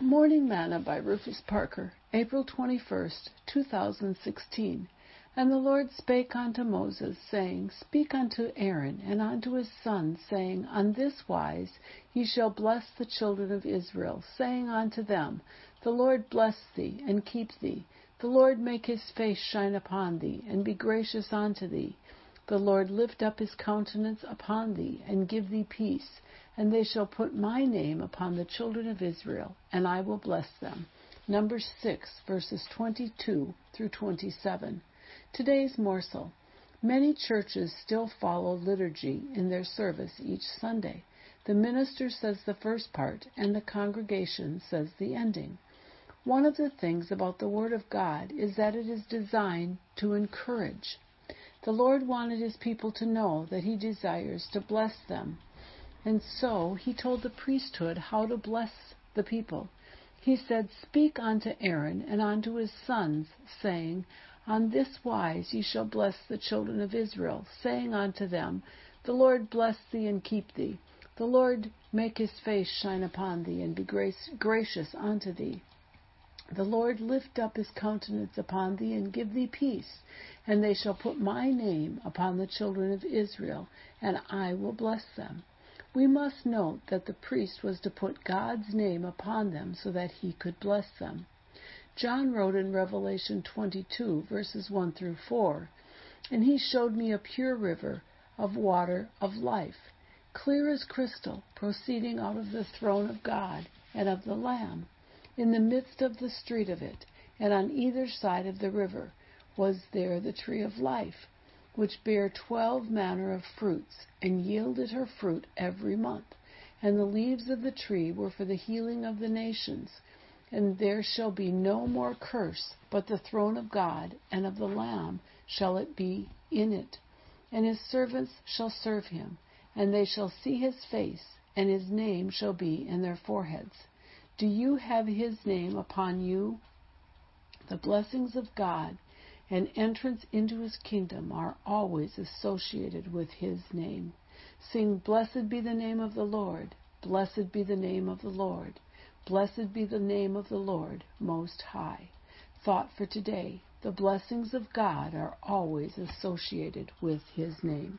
Morning Manna by Rufus Parker, April 21st, 2016. And the Lord spake unto Moses, saying, Speak unto Aaron and unto his sons, saying, On this wise ye shall bless the children of Israel, saying unto them, The Lord bless thee, and keep thee. The Lord make his face shine upon thee, and be gracious unto thee. The Lord lift up his countenance upon thee, and give thee peace and they shall put my name upon the children of Israel, and I will bless them. Numbers 6, verses 22 through 27. Today's morsel. Many churches still follow liturgy in their service each Sunday. The minister says the first part, and the congregation says the ending. One of the things about the Word of God is that it is designed to encourage. The Lord wanted His people to know that He desires to bless them and so he told the priesthood how to bless the people. He said, Speak unto Aaron and unto his sons, saying, On this wise ye shall bless the children of Israel, saying unto them, The Lord bless thee and keep thee. The Lord make his face shine upon thee, and be gracious unto thee. The Lord lift up his countenance upon thee, and give thee peace. And they shall put my name upon the children of Israel, and I will bless them. We must note that the priest was to put God's name upon them so that he could bless them. John wrote in Revelation 22, verses 1 through 4, And he showed me a pure river of water of life, clear as crystal, proceeding out of the throne of God and of the Lamb. In the midst of the street of it, and on either side of the river, was there the tree of life which bare twelve manner of fruits, and yielded her fruit every month. And the leaves of the tree were for the healing of the nations. And there shall be no more curse, but the throne of God and of the Lamb shall it be in it. And his servants shall serve him, and they shall see his face, and his name shall be in their foreheads. Do you have his name upon you? The blessings of God and entrance into his kingdom are always associated with his name. Sing, Blessed be the name of the Lord, blessed be the name of the Lord, blessed be the name of the Lord Most High. Thought for today The blessings of God are always associated with his name.